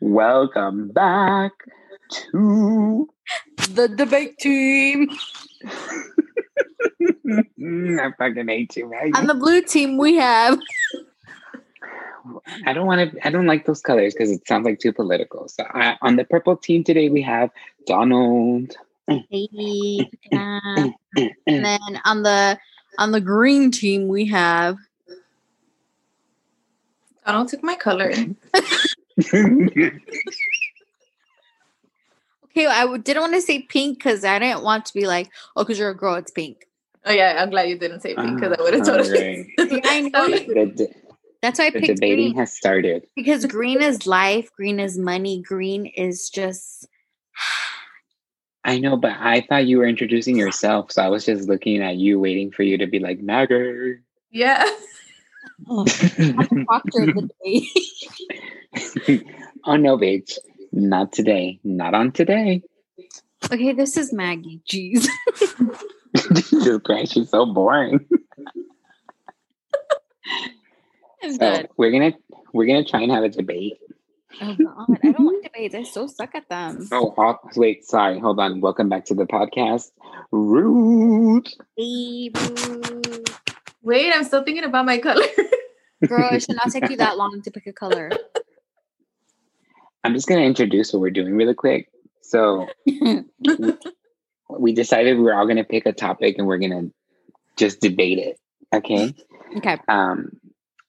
Welcome back to The debate team. I fucking hate you, Maggie. On the blue team, we have I don't want to. I don't like those colors because it sounds like too political. So I, on the purple team today, we have Donald. Katie, and then on the on the green team, we have Donald took my color. okay. I didn't want to say pink because I didn't want to be like, oh, because you're a girl, it's pink. Oh yeah, I'm glad you didn't say pink because I would have totally. See, I know you- the, That's why I the picked debating green has started. because green is life, green is money, green is just. I know, but I thought you were introducing yourself, so I was just looking at you, waiting for you to be like Magger. Yeah. I'm the proctor of the day. oh no, bitch, not today. Not on today. okay, this is Maggie. Jeez. Jesus Christ, she's so boring. So done. we're gonna we're gonna try and have a debate. Oh god, I don't like debates. I so suck at them. Oh, oh, wait, sorry, hold on. Welcome back to the podcast. Rude. Hey, boo. Wait, I'm still thinking about my color. Girl, it should not take you that long to pick a color. I'm just gonna introduce what we're doing really quick. So we decided we're all gonna pick a topic and we're gonna just debate it. Okay. okay. Um,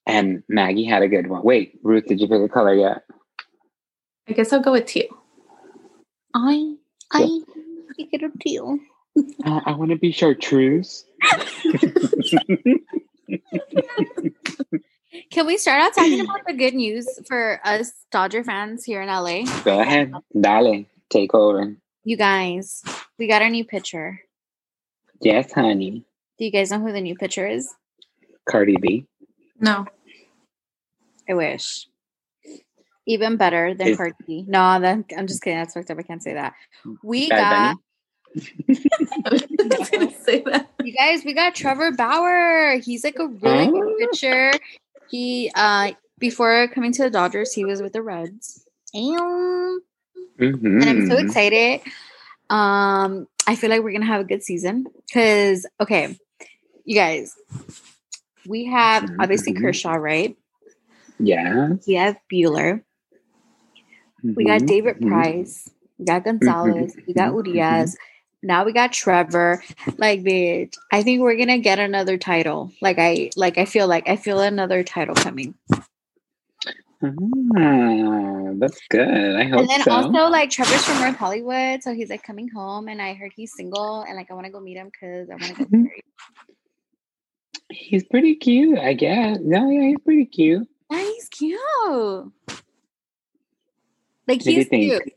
and Maggie had a good one. Wait, Ruth, did you pick a color yet? I guess I'll go with teal. I I pick it up to you. Uh, I want to be chartreuse. Can we start out talking about the good news for us Dodger fans here in LA? Go ahead, Dale, take over. You guys, we got our new pitcher. Yes, honey. Do you guys know who the new pitcher is? Cardi B. No. I wish. Even better than Is- Cardi B. No, then I'm just kidding. That's fucked up. I can't say that. We Bad got Bunny? I was gonna say that. you guys. We got Trevor Bauer. He's like a really good Oh. pitcher. He uh before coming to the Dodgers, he was with the Reds. And Mhm. and I'm so excited. Um, I feel like we're gonna have a good season because okay, you guys, we have obviously Mhm. Kershaw, right? Yeah. We have Buehler, we got Mhm. David. Price, we got Gonzalez, we got Urias. Now we got Trevor. Like, bitch, I think we're gonna get another title. Like, I like. I feel like I feel another title coming. Ah, that's good. I hope and then so. also like Trevor's from North Hollywood, so he's like coming home, and I heard he's single, and like I want to go meet him because I want to get Mhm. married. he's pretty cute, I guess. No, yeah, he's pretty cute. Yeah, he's cute. Like What do you he's cute.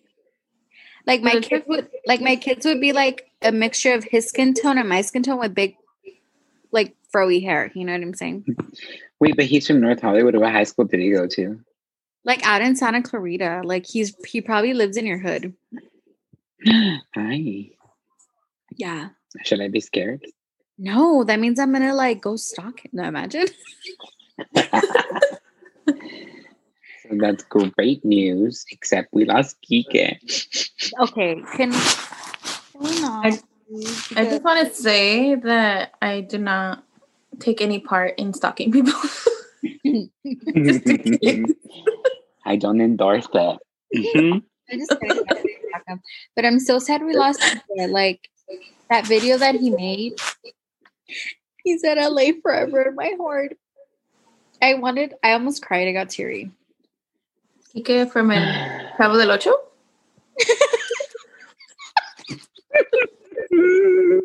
Like my kids would like my kids would be like a mixture of his skin tone and my skin tone with big like froey hair. You know what I'm saying? Wait, but he's from North Hollywood. What high school did he go to? Like out in Santa Clarita. Like he's he probably lives in your hood. Hi. Yeah. Should I be scared? No, that means I'm gonna like go stalk him. No, imagine. So that's great news, except we lost Kike. Okay, can, can we not? I- please? I just want to say that I do not take any part in stalking people. Just in case. I don't endorse that. Mhm. I just kidding, I didn't stalk him. But I'm so sad we lost him. Like that video that he made. He said LA forever in my heart. I wanted I almost cried. I got teary. Kike from el Cabo del Ocho.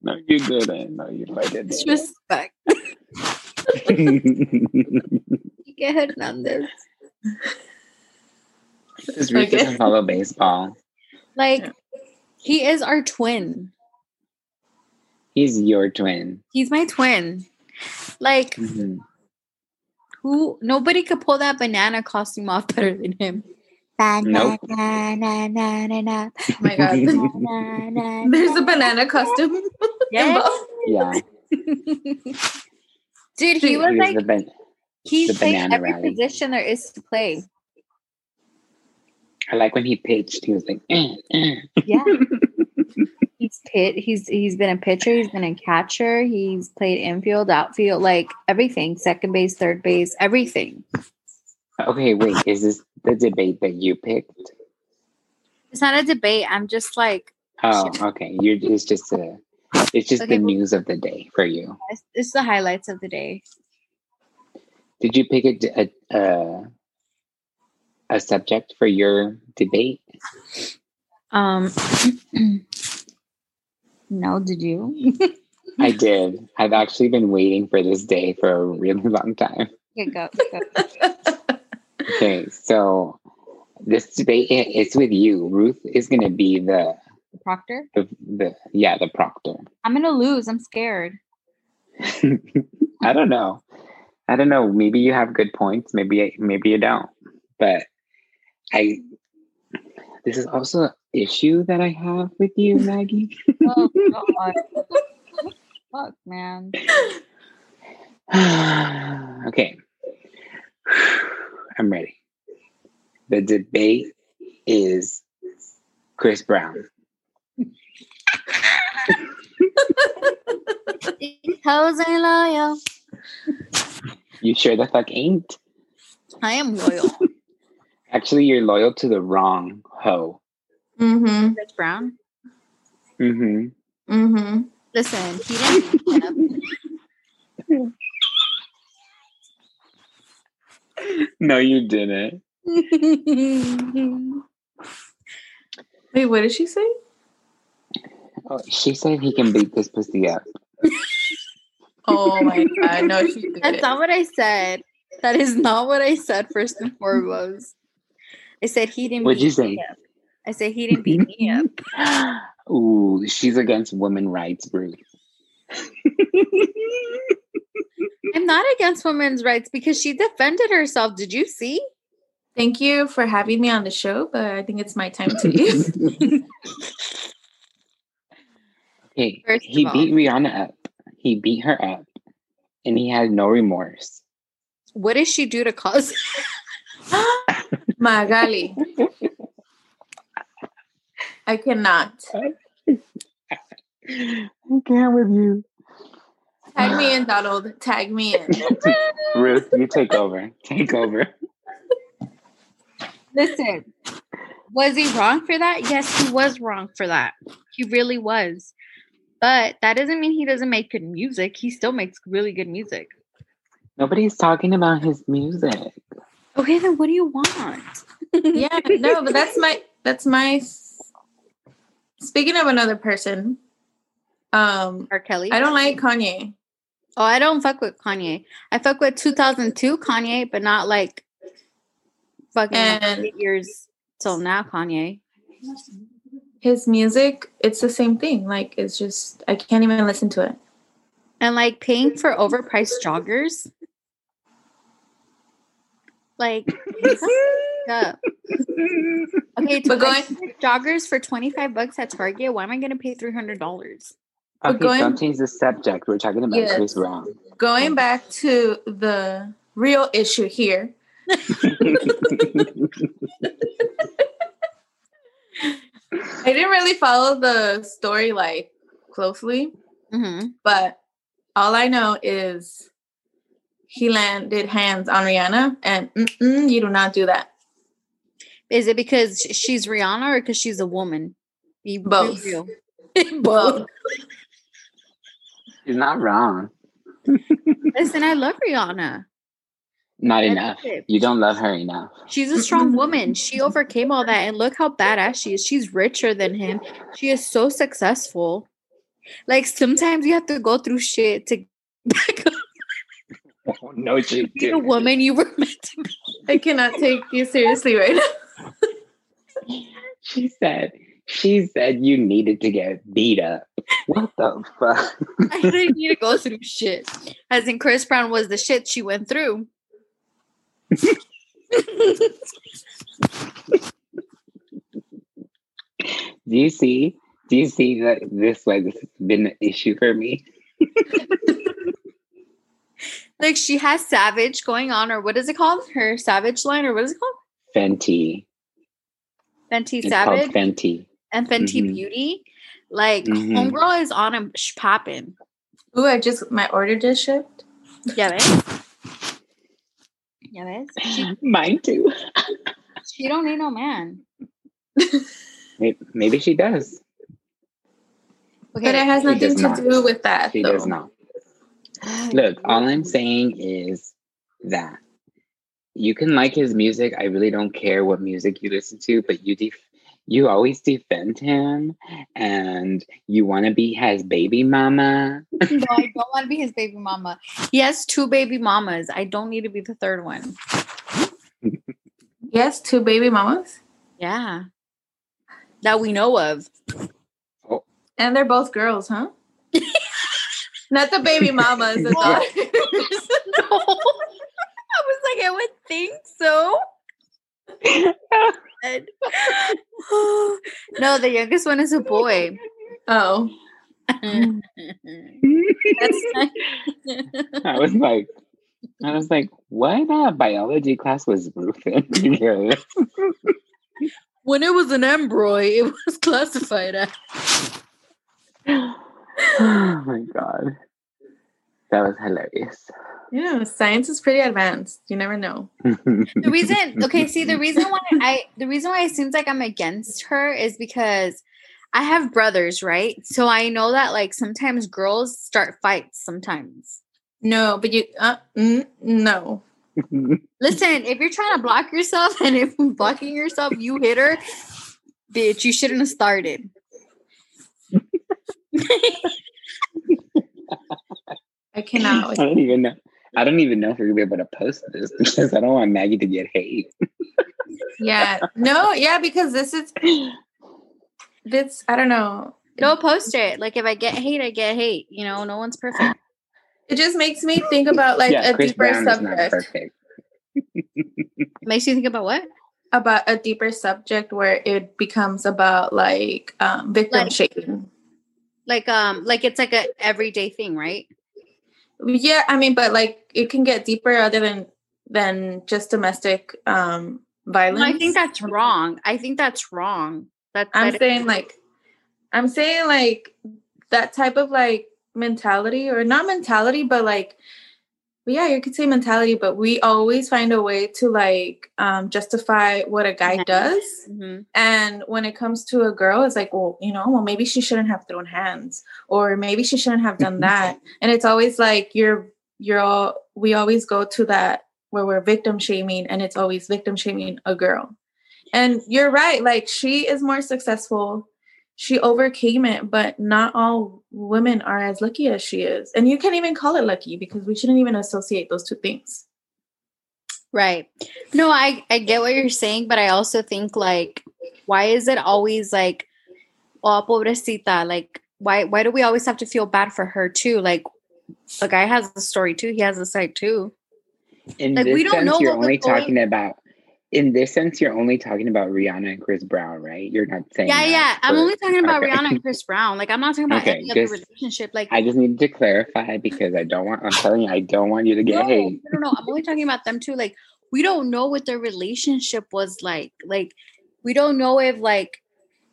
No, you didn't. No, you like it. Disrespect. Kike Hernandez. This Ruth Okay. doesn't follow baseball. Like Yeah. he is our twin. He's your twin. He's my twin. Like Mhm. who nobody could pull that banana costume off better than him. Nope. Banana, na, na, na, Oh my god. na, na, There's a banana costume. Yes. Yeah. Dude, he was like the ban- he played banana every rally. position there is to play. I like when he pitched. He was like, eh, eh. Yeah. he's pit. He's he's been a pitcher. He's been a catcher. He's played infield, outfield, like everything. Second base, third base, everything. Okay, wait. Is this the debate that you picked? It's not a debate. I'm just like Oh, okay. You're. It's just a. It's just Okay, the well- news of the day for you. it's, it's the highlights of the day. Did you pick a a a subject for your debate? Um. no, did you? I did. I've actually been waiting for this day for a really long time. Okay, go, go. Okay, so this debate it's with you. Ruth is going to be the, Proctor. the the yeah the proctor. I'm gonna lose. I'm scared. I don't know. I don't know. Maybe you have good points. Maybe maybe you don't. But I. This is also an issue that I have with you, Maggie. Oh God. Fuck, man. okay. I'm ready. The debate is Chris Brown. These hoes ain't loyal. You sure the fuck ain't? I am loyal. Actually, you're loyal to the wrong hoe. mm-hmm. Chris Brown. Mm-hmm. Mm-hmm. Listen, he didn't. beat me No, you didn't. Wait, what did she say? Oh, she said he can beat this pussy up. Oh my god, no, she did. That's not what I said. That is not what I said. First and foremost, I said he didn't. What'd beat you say? me up. I said he didn't beat me up. Ooh, she's against women rights, Ruth. I'm not against women's rights because she defended herself. Did you see? Thank you for having me on the show, but I think it's my time to leave. okay, First he of all- beat Rihanna up. He beat her up, and he had no remorse. What did she do to cause? Magali. I cannot. I can't with you. Tag me in, Donald. Tag me in. Ruth, you take over. Take over. Listen, was he wrong for that? Yes, he was wrong for that. He really was. But that doesn't mean he doesn't make good music. He still makes really good music. Nobody's talking about his music. Okay, then what do you want? Yeah, no, but that's my that's my speaking of another person. Um R. Kelly. I don't like Kanye. Oh, I don't fuck with Kanye. I fuck with 2002 Kanye, but not like fucking And- eight years till now Kanye. His music, it's the same thing. Like it's just I can't even listen to it. And like paying for overpriced joggers. Like, up. okay, But going- 25 joggers for 25 bucks at Target. Why am I going to pay $300? But Okay, going- don't change the subject. We're talking about Yes. Chris Brown. Going back to the real issue here. I didn't really follow the story like closely, hmm but all I know is he landed hands on Rihanna, and you do not do that. Is it because she's Rihanna or because she's a woman? Be be Both. real. Both. He's not wrong. Listen, I love Rihanna. Not I enough. it. You don't love her enough. She's a strong woman. She overcame all that. And look how badass she is. She's richer than him. She is so successful. Like sometimes you have to go through shit to back up Oh, no, she be the didn't. woman you were meant to be. I cannot take you seriously right now. She said. She said you needed to get beat up. What the fuck? I didn't need to go through shit. As in Chris Brown was the shit she went through. Do you see? Do you see that this way this has been an issue for me? like she has Savage going on, or what is it called? Her Savage line, or what is it called? Fenty. Fenty It's called Savage Fenty. And Fenty Mhm. Beauty. Like Mhm. homegirl is on a sh- popping. Ooh, I just my order just shipped. Yeah, ves? Yeah, ves? She, Mine too. she don't need no man. Maybe, maybe she does. But it has She nothing to not. do with that. She though. does not. Look, all I'm saying is that you can like his music. I really don't care what music you listen to, but you def- you always defend him and you want to be his baby mama. no, I don't want to be his baby mama. He has two baby mamas. I don't need to be the third one. Yes, two baby mamas, Yeah. That we know of. Oh. and they're both girls, huh? Not the baby mamas. The No. daughters. No. I was like, I would think so. And- no, the youngest one is a boy. oh, That's I was like, I was like, what uh, biology class was Ruth in? Because- when it was an embryo, it was classified as. oh my god, that was hilarious. yeah. Science is pretty advanced. You never know. The reason, okay, see, the reason why I, the reason why it seems like I'm against her is because I have brothers, right? So I know that like sometimes girls start fights sometimes. No, but you. Uh, mm, no. Listen, if you're trying to block yourself and if blocking yourself, you hit her, bitch, you shouldn't have started. I cannot. I don't even know. I don't even know if we're gonna be able to post this because I don't want Maggie to get hate. yeah. No. Yeah, because this is. This I don't know. No, post it. Like if I get hate, I get hate. You know, no one's perfect. It just makes me think about like yeah, a Chris deeper Brown subject. Makes you think about what? About a deeper subject where it becomes about like um, victim Like- shaming. Like um, like it's like a everyday thing, right? Yeah, I mean, but like it can get deeper other than than just domestic um violence. No, I think that's wrong. I think that's wrong. That, I'm that saying like I'm saying like that type of like mentality or not mentality, but like but yeah, you could say mentality, but we always find a way to like um justify what a guy does. Mhm. And when it comes to a girl, it's like, well, you know, well, maybe she shouldn't have thrown hands, or maybe she shouldn't have done that. And it's always like you're you're all we always go to that where we're victim shaming, and it's always victim shaming a girl. And you're right, like she is more successful. She overcame it, but not all women are as lucky as she is. And you can't even call it lucky because we shouldn't even associate those two things. Right. No, I I get what you're saying, but I also think like, why is it always like, oh, pobrecita? Like, why why do we always have to feel bad for her too? Like, the guy has a story too. He has a side too. In Like, this we don't sense, know you're what was only going- talking about. In this sense, you're only talking about Rihanna and Chris Brown, right? You're not saying. Yeah, yeah. I'm only talking about okay. Rihanna and Chris Brown. Like, I'm not talking about Okay, any other relationship. Like, I just needed to clarify because I don't want. I'm telling you, I don't want you to get no, hate. no, no, no. I'm only talking about them too. Like, we don't know what their relationship was like. Like, we don't know if like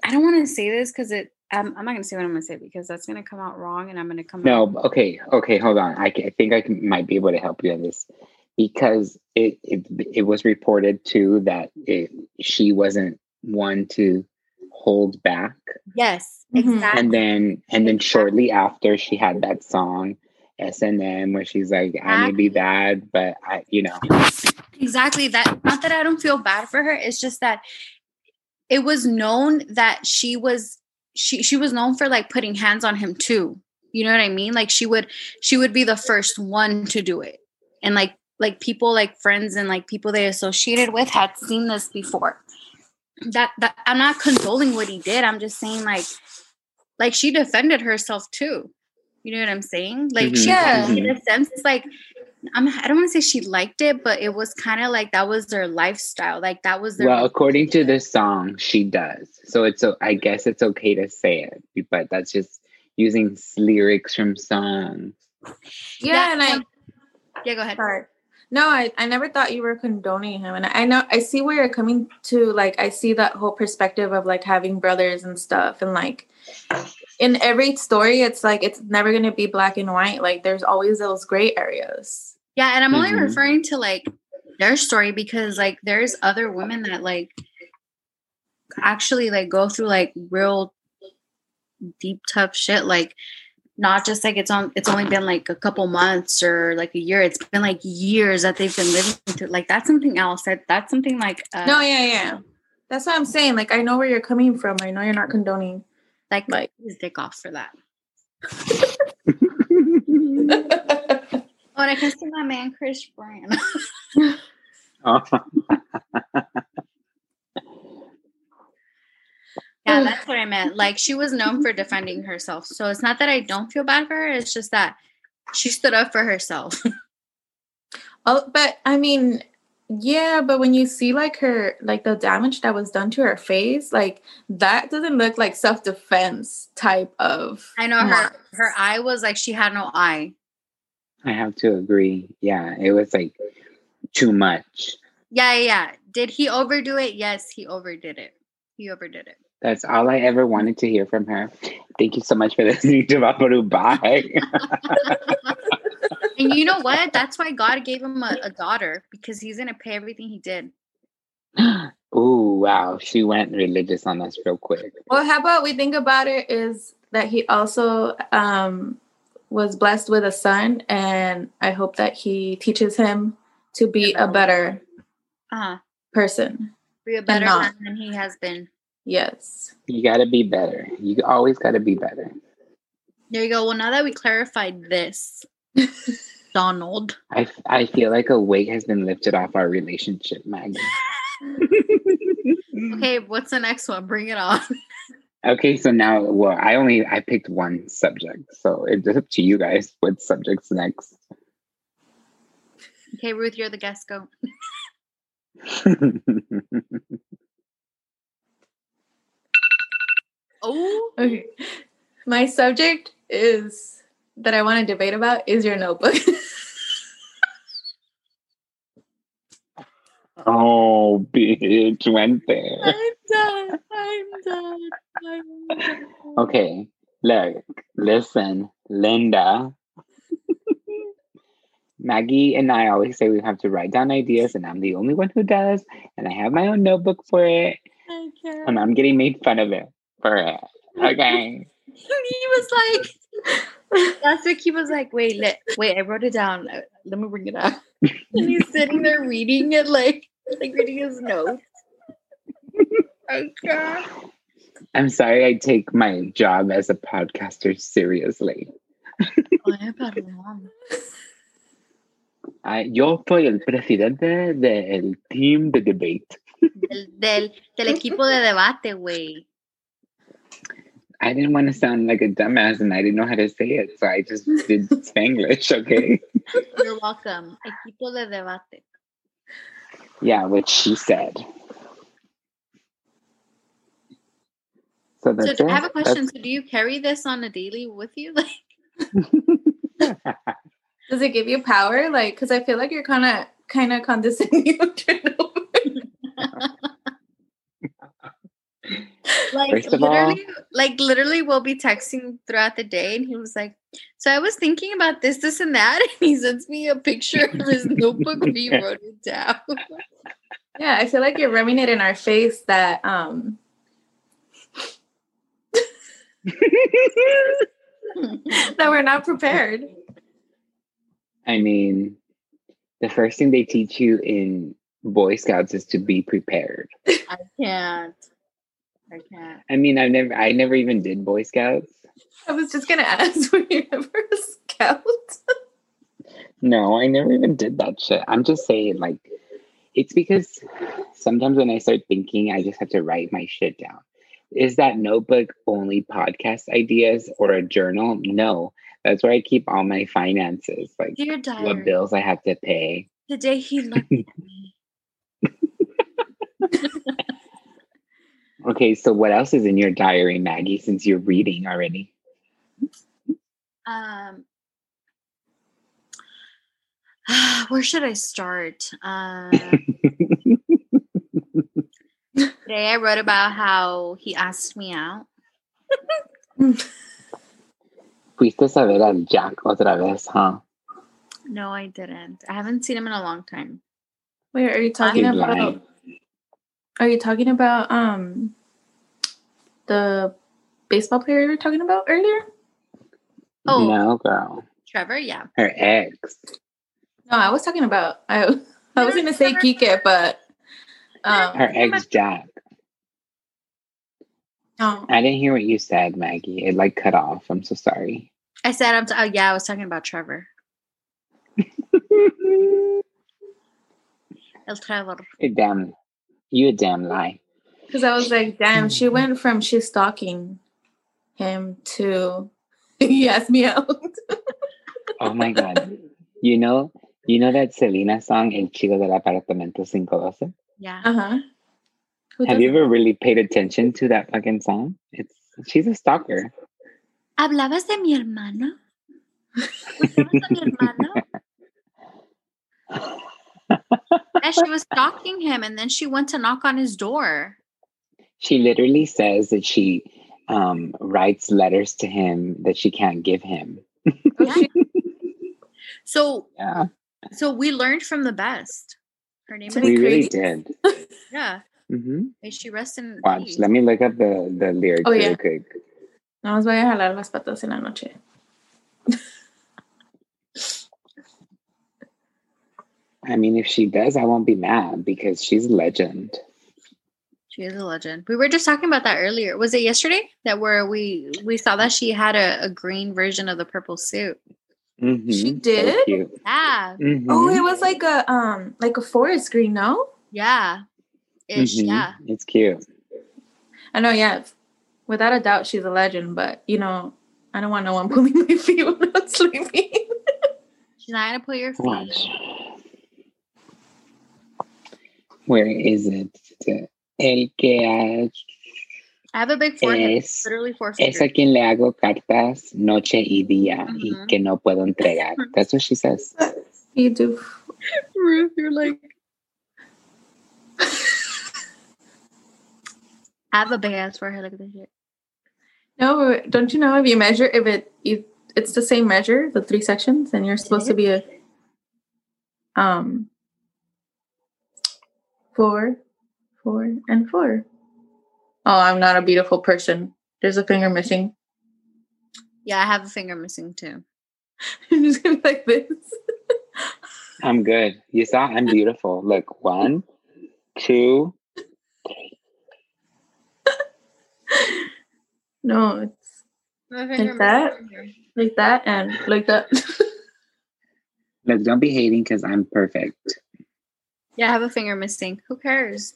I don't want to say this because it. I'm, I'm not gonna say what I'm gonna say because that's gonna come out wrong, and I'm gonna come. out No, okay, okay, hold on. I, I think I can, might be able to help you on this because it it, it was reported too that it, she wasn't one to hold back, Yes, Mhm. exactly. and then and then shortly after she had that song S and M where she's like, I may be bad, but I, you know, exactly that. Not that I don't feel bad for her. It's just that it was known that she was she she was known for like putting hands on him too. You know what I mean? Like she would she would be the first one to do it, and like like people like friends and like people they associated with had seen this before. That that I'm not condoling what he did. I'm just saying like like she defended herself too. You know what I'm saying? Like Mhm, she Yeah. in a sense it's like I'm, I don't want to say she liked it, but it was kind of like that was their lifestyle. Like that was their well, according to this song, she does. So it's so I guess it's okay to say it, but that's just using lyrics from songs. Yeah, and I yeah, go ahead. Sorry. No, I, I never thought you were condoning him. And I know I see where you're coming to. Like I see that whole perspective of like having brothers and stuff. And like in every story, it's like it's never gonna be black and white. Like there's always those gray areas. Yeah, and I'm only Mhm. referring to like their story because like there's other women that like actually like go through like real deep tough shit like not just like it's on it's only been like a couple months or like a year it's been like years that they've been living through like that's something else that that's something like uh, no, yeah, yeah. That's what I'm saying. Like I know where you're coming from. I know you're not condoning. like like- his dick off for that yeah, oh and i can see my man chris brown Oh. Yeah, that's what I meant. Like she was known for defending herself. So it's not that I don't feel bad for her, it's just that she stood up for herself. oh, but I mean, yeah, but when you see like her, like the damage that was done to her face, like that doesn't look like self defense type of. I know her marks. her eye was like she had no eye. I have to agree. Yeah, it was like too much. Yeah, yeah, yeah. Did he overdo it? Yes, he overdid it. He overdid it. That's all I ever wanted to hear from her. Thank you so much for listening to Vaporu. Bye. And you know what? That's why God gave him a, a daughter because he's gonna pay everything he did. Ooh, wow. She went religious on us real quick. Well, how about we think about it is that he also um, was blessed with a son, and I hope that he teaches him to be a better Uh-huh. person. Be a better man than he has been. Yes. You got to be better. You always got to be better. There you go. Well, now that we clarified this, Donald. I, I feel like a weight has been lifted off our relationship, Maggie. Okay, what's the next one? Bring it on. Okay, so now, well, I only I picked one subject, so it's up to you guys. What subject's next? Okay, Ruth, you're the guest. Go. Oh, Okay. My subject is that I want to debate about is your notebook. oh, bitch, went there. I'm done. I'm done. I'm done. Okay, look, listen, Linda. Maggie and I always say we have to write down ideas, and I'm the only one who does. And I have my own notebook for it, and I'm getting made fun of it for it. Okay. he was like, last week he was like, wait, let, wait, I wrote it down. Uh, Let me bring it up. And he's sitting there reading it, like, like reading his notes. Okay. I'm sorry I take my job as a podcaster seriously. Ah, yo soy el presidente del team de debate. Del, del, del equipo de debate, güey. I didn't want to sound like a dumbass and I didn't know how to say it, so I just did Spanglish, okay? You're welcome. Equipo de debate. Yeah, which she said. So that's So I have a question. So do you carry this on a daily with you? Like, Does it give you power? Like, because I feel like you're kind of kind of condescending with your notebook. Like First of all- literally, like literally, we'll be texting throughout the day, and he was like, "So I was thinking about this, this, and that," and he sends me a picture of his notebook and he wrote it down. Yeah, I feel like you're rubbing it in our face that um that we're not prepared. I mean, the first thing they teach you in Boy Scouts is to be prepared. I can't. I can't. I mean, I've never, I never even did Boy Scouts. I was just gonna ask, were you ever a scout? No, I never even did that shit. I'm just saying, like, it's because sometimes when I start thinking, I just have to write my shit down. Is that notebook only podcast ideas or a journal? No, that's where I keep all my finances, like Dear what bills I have to pay. the day he looked at me. Okay, so what else is in your diary, Maggie, since you're reading already? Um, Where should I start? Uh, today I wrote about how he asked me out. Fuiste a ver al Jack otra vez, huh? No, I didn't. I haven't seen him in a long time. Wait, are you talking He's about? lying. Are you talking about um the baseball player you were talking about earlier? Oh. No, girl. Trevor, yeah. Her ex. No, I was talking about. I I was gonna say Kike, but um, Her ex Jack. no. I didn't hear what you said, Maggie. It like cut off. I'm so sorry. I said, I'm t- oh, yeah, I was talking about Trevor. El Trevor. You damn, you a damn lie. Because I was like, damn, she went from she's stalking him to he asked me out. Oh my god. You know, you know that Selena song, El Chico del Apartamento 512? Yeah. Uh huh. Have you ever really paid attention to that fucking song? It's she's a stalker. ¿Hablabas de mi hermano? ¿Hablabas de mi hermano? And she was stalking him, and then she went to knock on his door. She literally says that she um, writes letters to him that she can't give him. Oh, So, Yeah, so we learned from the best. Her name To is be we really crazy. did. yeah. hmm May she rest in Watch. peace. Let me look up the the lyrics Oh, really yeah. quick. no más voy a jalar las patas en la noche. I mean, if she does, I won't be mad because she's a legend. She is a legend. We were just talking about that earlier. Was it yesterday that where we we saw that she had a, a green version of the purple suit? Mhm. She did? cute. Yeah, Mhm. Oh, it was like a um like a forest green, no? yeah, ish, Mhm. yeah. It's cute. I know, yeah. Without a doubt, she's a legend. But you know, I don't want no one pulling my feet when I'm sleeping. She's not gonna pull your feet. Watch. Where is it? El que ha- I have a big forehead. es, Literally four es fingers. a quien le hago cartas noche y día y Ujú. que no puedo entregar. That's what she says. you do. Ruth, you're like. I have a big ass forehead. Look at this shit. No, don't you know if you measure if it you, it's the same measure, the three sections, and you're supposed to be a um four, four, and four. Oh, I'm not a beautiful person. There's a finger missing. Yeah, I have a finger missing too. I'm just gonna be like this. I'm good. You saw I'm beautiful. Look, one, two, three. No, it's Like that? like that and like that. look, don't be hating because I'm perfect. Yeah, I have a finger missing. Who cares?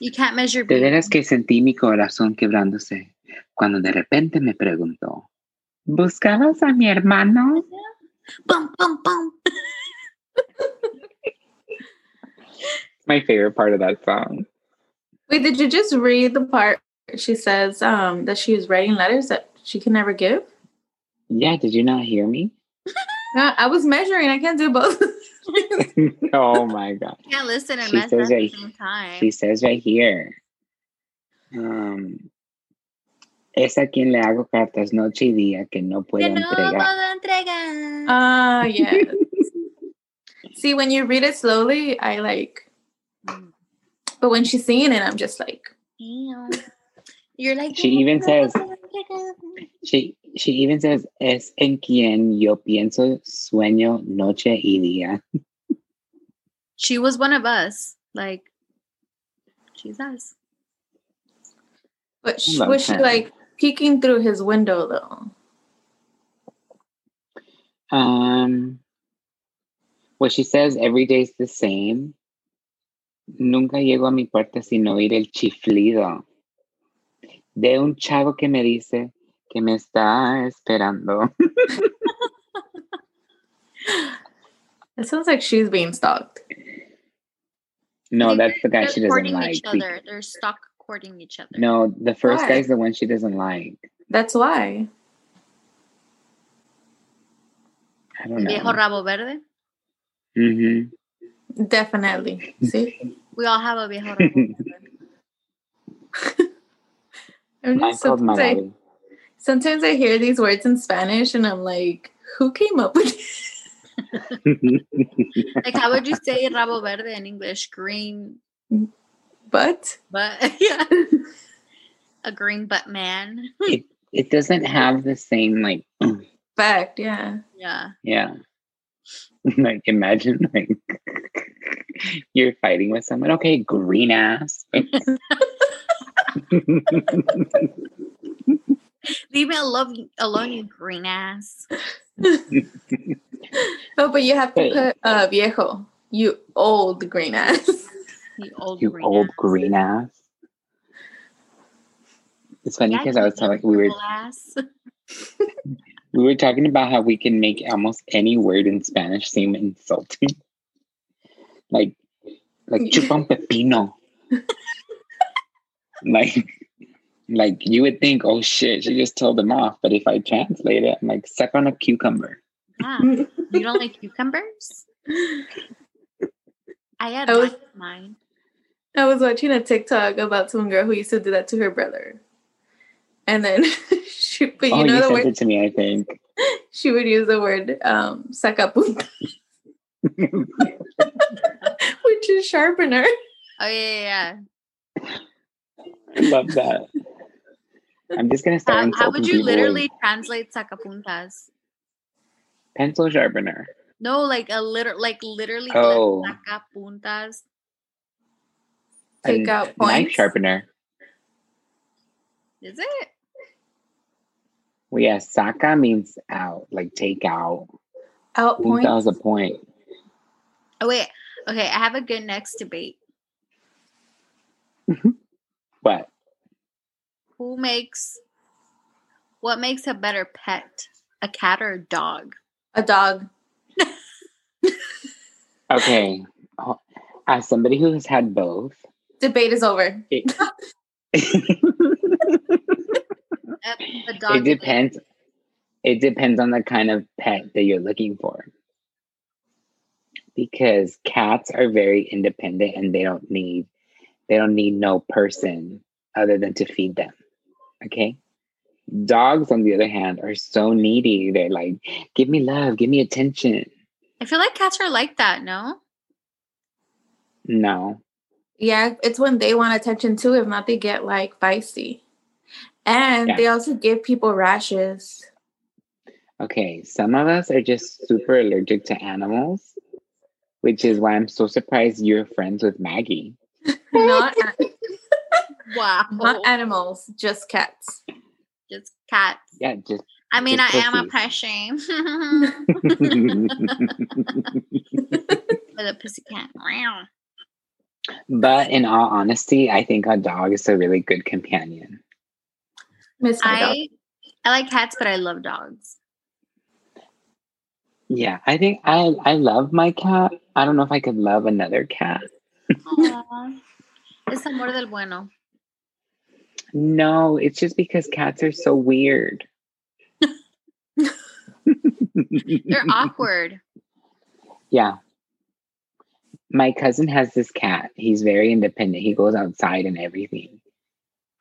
You can't measure De beauty. veras que sentí mi corazón quebrándose cuando de repente me preguntó, ¿buscabas a mi hermano? Bum, bum, bum. My favorite part of that song. Wait, did you just read the part she says um that she is writing letters that she can never give? Yeah, did you not hear me? No, I was measuring. I can't do both. oh my god. Can't listen and She measure at says the right- same time. She says right here. Um, es a quien le hago cartas noche y día que no puedo Que no entregar. puedo entregar. Ah, yeah. See, when you read it slowly, I like, but when she's singing it, I'm just like, Ew. You're like She even says- She she even says es en quien yo pienso sueño noche y día. she was one of us. Like she's us. but sh- love was she like peeking through his window though? Um, well, she says every day's the same. Nunca llego a mi puerta sin oír el chiflido de un chavo que me dice que me está esperando. It sounds like she's being stalked. No, They're- that's the guy she doesn't like. Each other. They're stuck courting each other. No, the first Why? guy's the one she doesn't like. That's why. I don't Viejo rabo verde. Mm-hmm. Definitely. See? We all have a viejo rabo. I'm I just, called my sometimes, I, daddy. sometimes I hear these words in Spanish and I'm like, who came up with Like, how would you say rabo verde in English? Green, but but yeah, a green butt man. it doesn't have the same like fact, yeah. Yeah. yeah. like imagine like you're fighting with someone. Okay, green ass. Leave me alone, alone, you green ass. Oh, but you have to put uh viejo, you old green ass. You old you green old ass. green ass. It's funny because I was telling we were we were talking about how we can make almost any word in Spanish seem insulting. Like like chupam pepino. like like you would think, oh shit, she just told them off. But if I translate it, I'm like suck on a cucumber. Yeah. You don't like cucumbers? I had I was- mine- mine. I was watching a TikTok about some girl who used to do that to her brother. And then she but you oh, know you the sent word it to me, I think. she would use the word um sacapunta, which is sharpener. Oh yeah, yeah. I love that. I'm just gonna start. How, how would you people with literally translate sacapuntas? pencil sharpener. No, like a liter, like literally Oh. like sacapuntas. Take A out knife sharpener. Is it? Well, yeah, saca means out, like take out. Out Punta points. was a point. Oh wait. Okay, I have a good next debate. What? Who makes what makes a better pet? A cat or a dog? A dog. Okay. As somebody who has had both, Debate is over. it, A, a dog. it depends. It depends on the kind of pet that you're looking for. Because cats are very independent and they don't need they don't need no person other than to feed them. Okay? Dogs, on the other hand, are so needy. They're like, give me love, give me attention. I feel like cats are like that, no? No. Yeah, it's when they want attention too. If not, they get like feisty. And Yeah. they also give people rashes. Okay, some of us are just super allergic to animals, which is why I'm so surprised you're friends with Maggie. Not, Wow. not animals, just cats. Just cats. Yeah, just I mean, I Just am a pussies. pussy. With a pussy cat. Meow. but in all honesty, I think a dog is a really good companion. Miss my dog. I I like cats, but I love dogs. Yeah, I think I I love my cat. I don't know if I could love another cat. Aw. Es amor del bueno. No, it's just because cats are so weird. They're awkward. Yeah. My cousin has this cat. He's very independent. He goes outside and everything.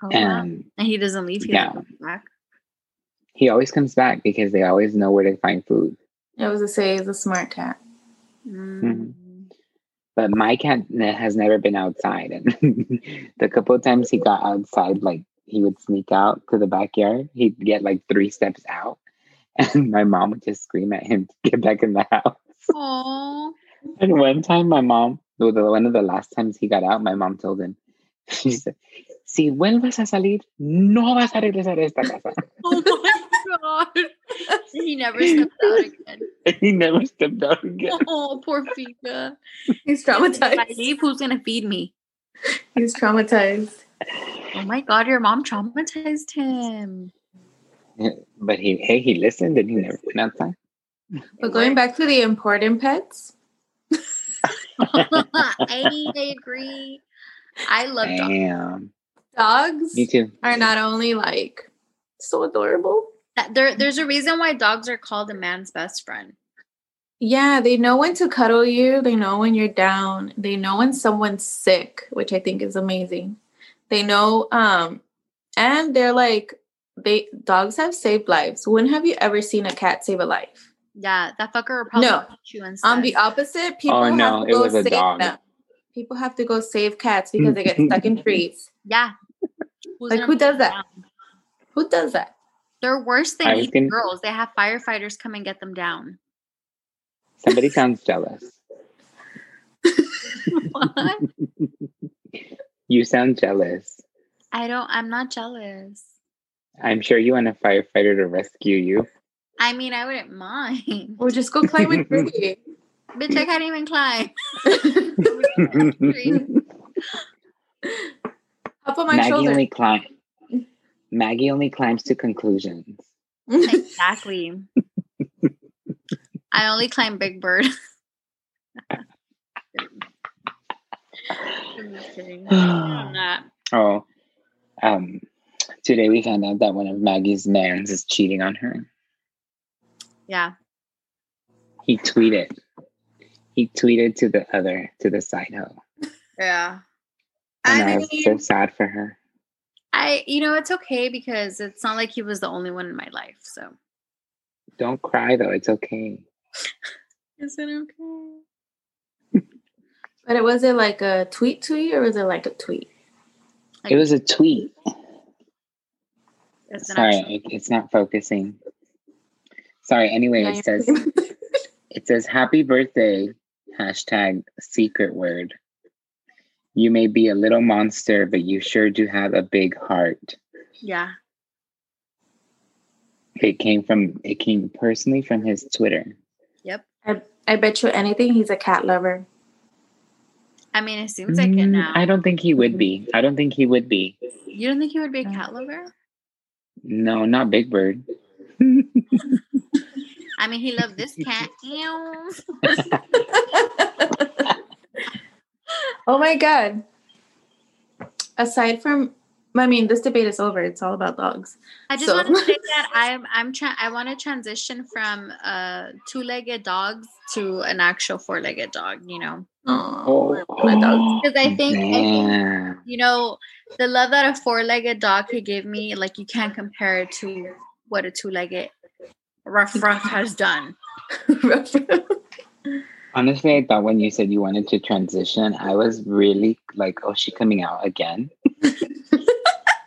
Oh, wow. And And he doesn't leave. He yeah. doesn't come back. he always comes back because they always know where to find food. I was to say he's a smart cat. Mm. But my cat has never been outside. And the couple of times he got outside, like he would sneak out to the backyard, he'd get like three steps out. And my mom would just scream at him to get back in the house. Aw. And one time, my mom—the one of the last times he got out, my mom told him, she said, Si vuelves a salir, no vas a regresar a esta casa. Oh god. he never stepped out again. He never stepped out again. Oh, poor Fika. He's If I traumatized. leave, who's gonna feed me? He's traumatized. Oh my god, your mom traumatized him. But he, hey, he listened and he never went outside. But going back to the important pets, I, I agree. I love dogs. Damn. dogs Me too. are not only like so adorable. That- There, there's a reason why dogs are called a man's best friend. Yeah, they know when to cuddle you. They know when you're down. They know when someone's sick, which I think is amazing. They know, um, and they're like, they dogs have saved lives. When have you ever seen a cat save a life? Yeah, that fucker will probably No. eat you instead. On the opposite, people Oh, have no, to it go was a save dog. them. People have to go save cats because they get stuck in trees. yeah. Who's Like, who does that? down? Who does that? They're worse than was even gonna- girls. They have firefighters come and get them down. Somebody sounds jealous. what? You sound jealous. I don't. I'm not jealous. I'm sure you want a firefighter to rescue you. I mean, I wouldn't mind. Or just go climb a tree. Bitch, I can't even climb. Hop on my Maggie shoulder. only climb. Maggie only climbs to conclusions. exactly. I only climb Big Bird. I'm just kidding. I'm not. Oh, um, today we found out that one of Maggie's mans is cheating on her. Yeah. He tweeted. He tweeted to the other to the side hoe. Yeah. And I I was so sad for her. I, you know, it's okay because it's not like he was the only one in my life. So, Don't cry though. It's okay. is it okay? But it was it like a tweet tweet or was it like a tweet? Like, It was a tweet. it's Sorry, it, it's not focusing. Sorry. Anyway, it says it says happy birthday hashtag secret word. You may be a little monster, but you sure do have a big heart. yeah. It came from it came personally from his Twitter. Yep. I, I bet you anything he's a cat lover. I mean, it seems like it Mm, now. I don't think he would be. I don't think he would be. You don't think he would be a cat lover? No, not Big Bird. I mean, he loved this cat. Ew. oh my god. Aside from I mean, this debate is over. It's all about dogs. I just So- want to say that I'm I'm trying. I want to transition from uh two-legged dogs to an actual four-legged dog. You know, Oh, because I think, I think you know the love that a four-legged dog could give me. Like you can't compare it to what a two-legged rough rough has done. Honestly, I thought when you said you wanted to transition, I was really like, oh, she coming out again.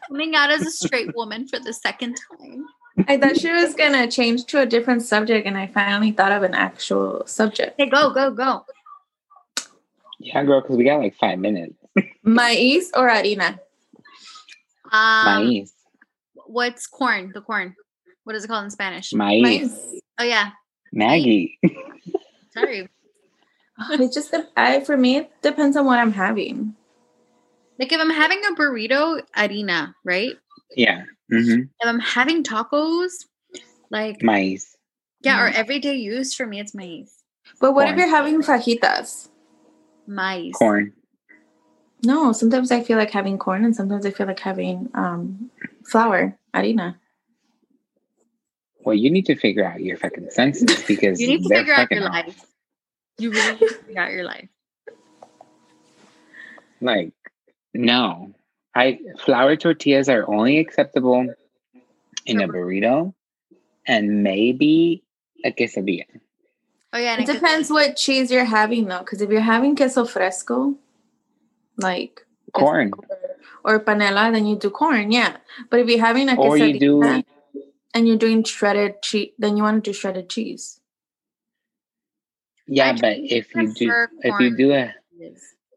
Coming out as a straight woman for the second time. I thought she was gonna change to a different subject, and I finally thought of an actual subject. Hey, go go go! Yeah, girl, because we got like five minutes. Mais or harina? Um, Mais. what's corn? The corn. What is it called in Spanish? Mais. Mais. Oh yeah, Maggie. sorry. It just I for me it depends on what I'm having. Like if I'm having a burrito, harina, right? yeah. Mm-hmm. If I'm having tacos, like Mais. yeah, or everyday use for me, it's maize. But what if you're having fajitas? Maize. Corn. No, sometimes I feel like having corn, and sometimes I feel like having um, flour, harina. Well, you need to figure out your fucking senses because You need to they're figure out fucking your off. life. You really need to figure out your life. Like, no. I flour tortillas are only acceptable in a burrito and maybe a quesadilla. Oh yeah, It it could- depends what cheese you're having, though, because if you're having queso fresco, like Corn. or panela, then you do corn, yeah. But if you're having a Or you do and you're doing shredded cheese, then you want to do shredded cheese. Yeah, but if you do prefer if you corn. do a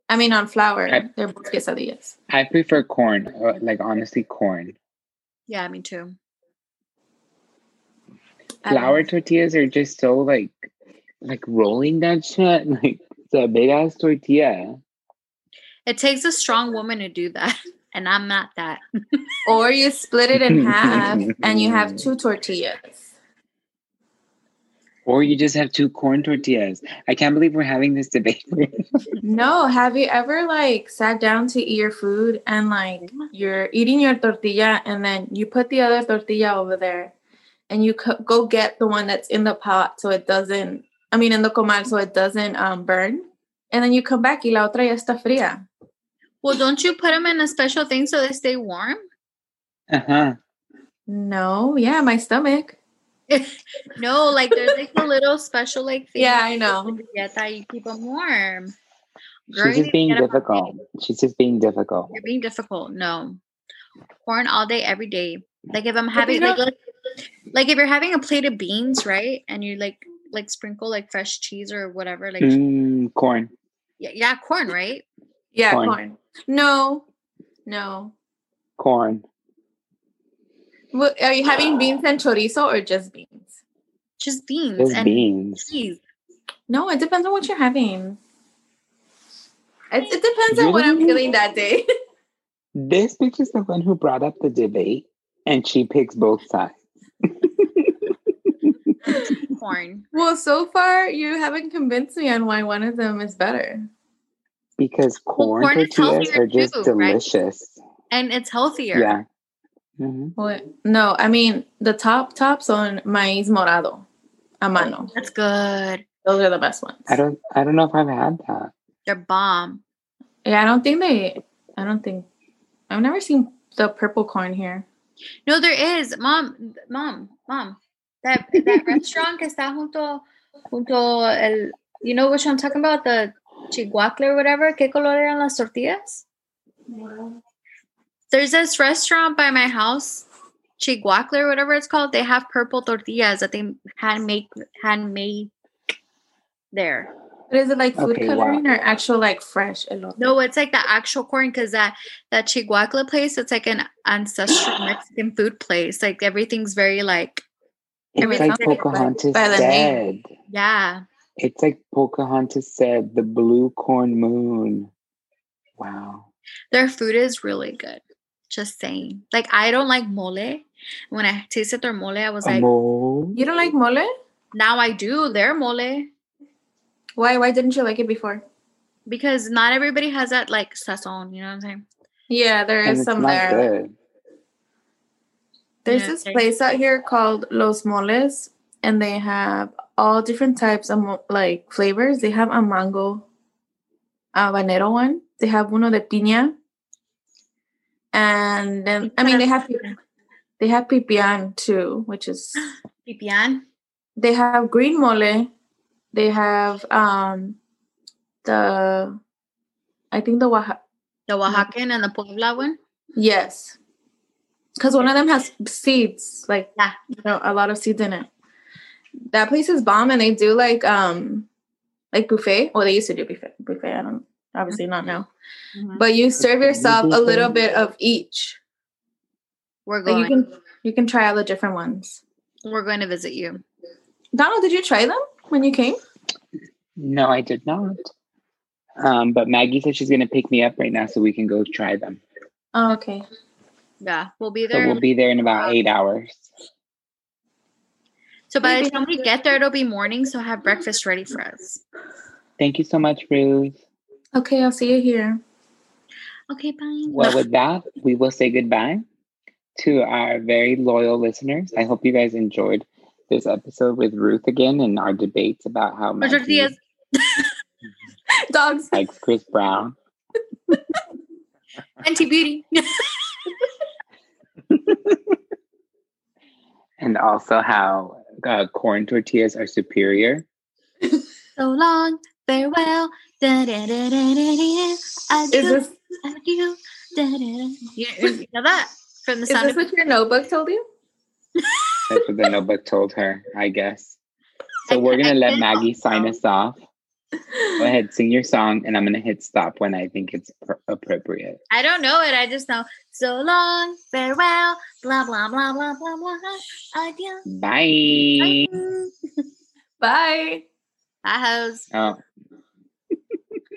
I mean, on flour, I- they're both quesadillas. I prefer corn, uh, like honestly corn. yeah, me too. Flour tortillas are just so like like rolling that shit. Like it's a big ass tortilla. It takes a strong woman to do that, and I'm not that. Or you split it in half and you have two tortillas. Or you just have two corn tortillas. I can't believe we're having this debate. No, have you ever like sat down to eat your food and like you're eating your tortilla and then you put the other tortilla over there and you co- go get the one that's in the pot so it doesn't I mean, in the comal, so it doesn't um, burn. And then you come back y la otra ya está fría. Well, don't you put them in a special thing so they stay warm? Uh huh. No, yeah, my stomach. No, like there's like a little special like thing. Yeah, I know. Yeah, that you keep them warm. Girl, She's just being difficult. She's just being difficult. You're being difficult. No. Corn all day, every day. Like if I'm having like, like like if you're having a plate of beans, right? And you like like sprinkle like fresh cheese or whatever, like Mm, corn. yeah, yeah, corn, right? Yeah, Corn. corn. No, no. Corn. What, are you having beans and chorizo or just beans? Just beans Just and beans. cheese. No, it depends on what you're having. It, it depends on what I'm feeling that day. This bitch is the one who brought up the debate, and she picks both sides. Corn. well, so far you haven't convinced me on why one of them is better. Because corn corn is tortillas are just too, right? delicious. And it's healthier. Yeah. Mhm. What? No, I mean the top tops on maíz morado, a mano. That's good. Those are the best ones. I don't. I don't know if I've had that. They're bomb. Yeah, I don't think they. I don't think. I've never seen the purple corn here. No, there is. Mom, mom, mom. That that restaurant que está junto junto el you know what I'm talking about? The chihuacle or whatever. ¿Qué color eran las tortillas? There's this restaurant by my house, Chihuacle or whatever it's called. They have purple tortillas that they hand make handmade there. But is it like food Okay, wow. coloring or actual like fresh? elote? No, it's like the actual corn because that that Chihuacle place, it's like an ancestral Mexican food place. Like everything's very like It's Everything like Pocahontas by the said. yeah. It's like Pocahontas said, the blue corn moon. Wow. Their food is really good. Just saying. Like I don't like mole. When I tasted their mole, I was like, Amor. You don't like mole? now I do their mole Why? Why didn't you like it before? because not everybody has that like sazon. You know what I'm saying? Yeah, there And is it's some there. good. There's Yeah, this place out here called Los Moles, and they have all different types of mo- like flavors. They have a mango a habanero one. They have uno de piña, and then I mean they have they have pipián too, which is Pipián. they have green mole. They have um the I think the Oaxaca The Oaxacan and the Puebla one. yes, because one of them has seeds like Yeah. you know, a lot of seeds in it. That place is bomb, and they do like um like buffet. Well, they used to do buffet. Buffet. I don't obviously not now, Mhm. but you serve yourself a little bit of each. We're Like going. you can you can try all the different ones. we're going to visit you. Donald, did you try them when you came? No, I did not. Um, but Maggie said she's gonna pick me up right now so we can go try them. Oh, okay. Yeah, we'll be there. So there. we'll be there in about eight hours. so by the time we get there, it'll be morning. So have breakfast ready for us. Thank you so much, Ruth. Okay, I'll see you here. Okay, bye. Well, with that, we will say goodbye to our very loyal listeners. I hope you guys enjoyed this episode with Ruth again and our debates about how much Maggie tortillas. Dogs. likes Chris Brown. Anti beauty. and also how uh, corn tortillas are superior. so long, farewell. Adieu, Is this da. You, know that from the is this of what your notebook told you? That's what the notebook told her, I guess. So I we're gonna I let Maggie sign us off. Go ahead, sing your song, and I'm gonna hit stop when I think it's pr- appropriate. I don't know it. I just know so long, farewell, blah blah blah blah blah blah. Adieu. Bye. Bye. Bye. Bye, hoes. Oh,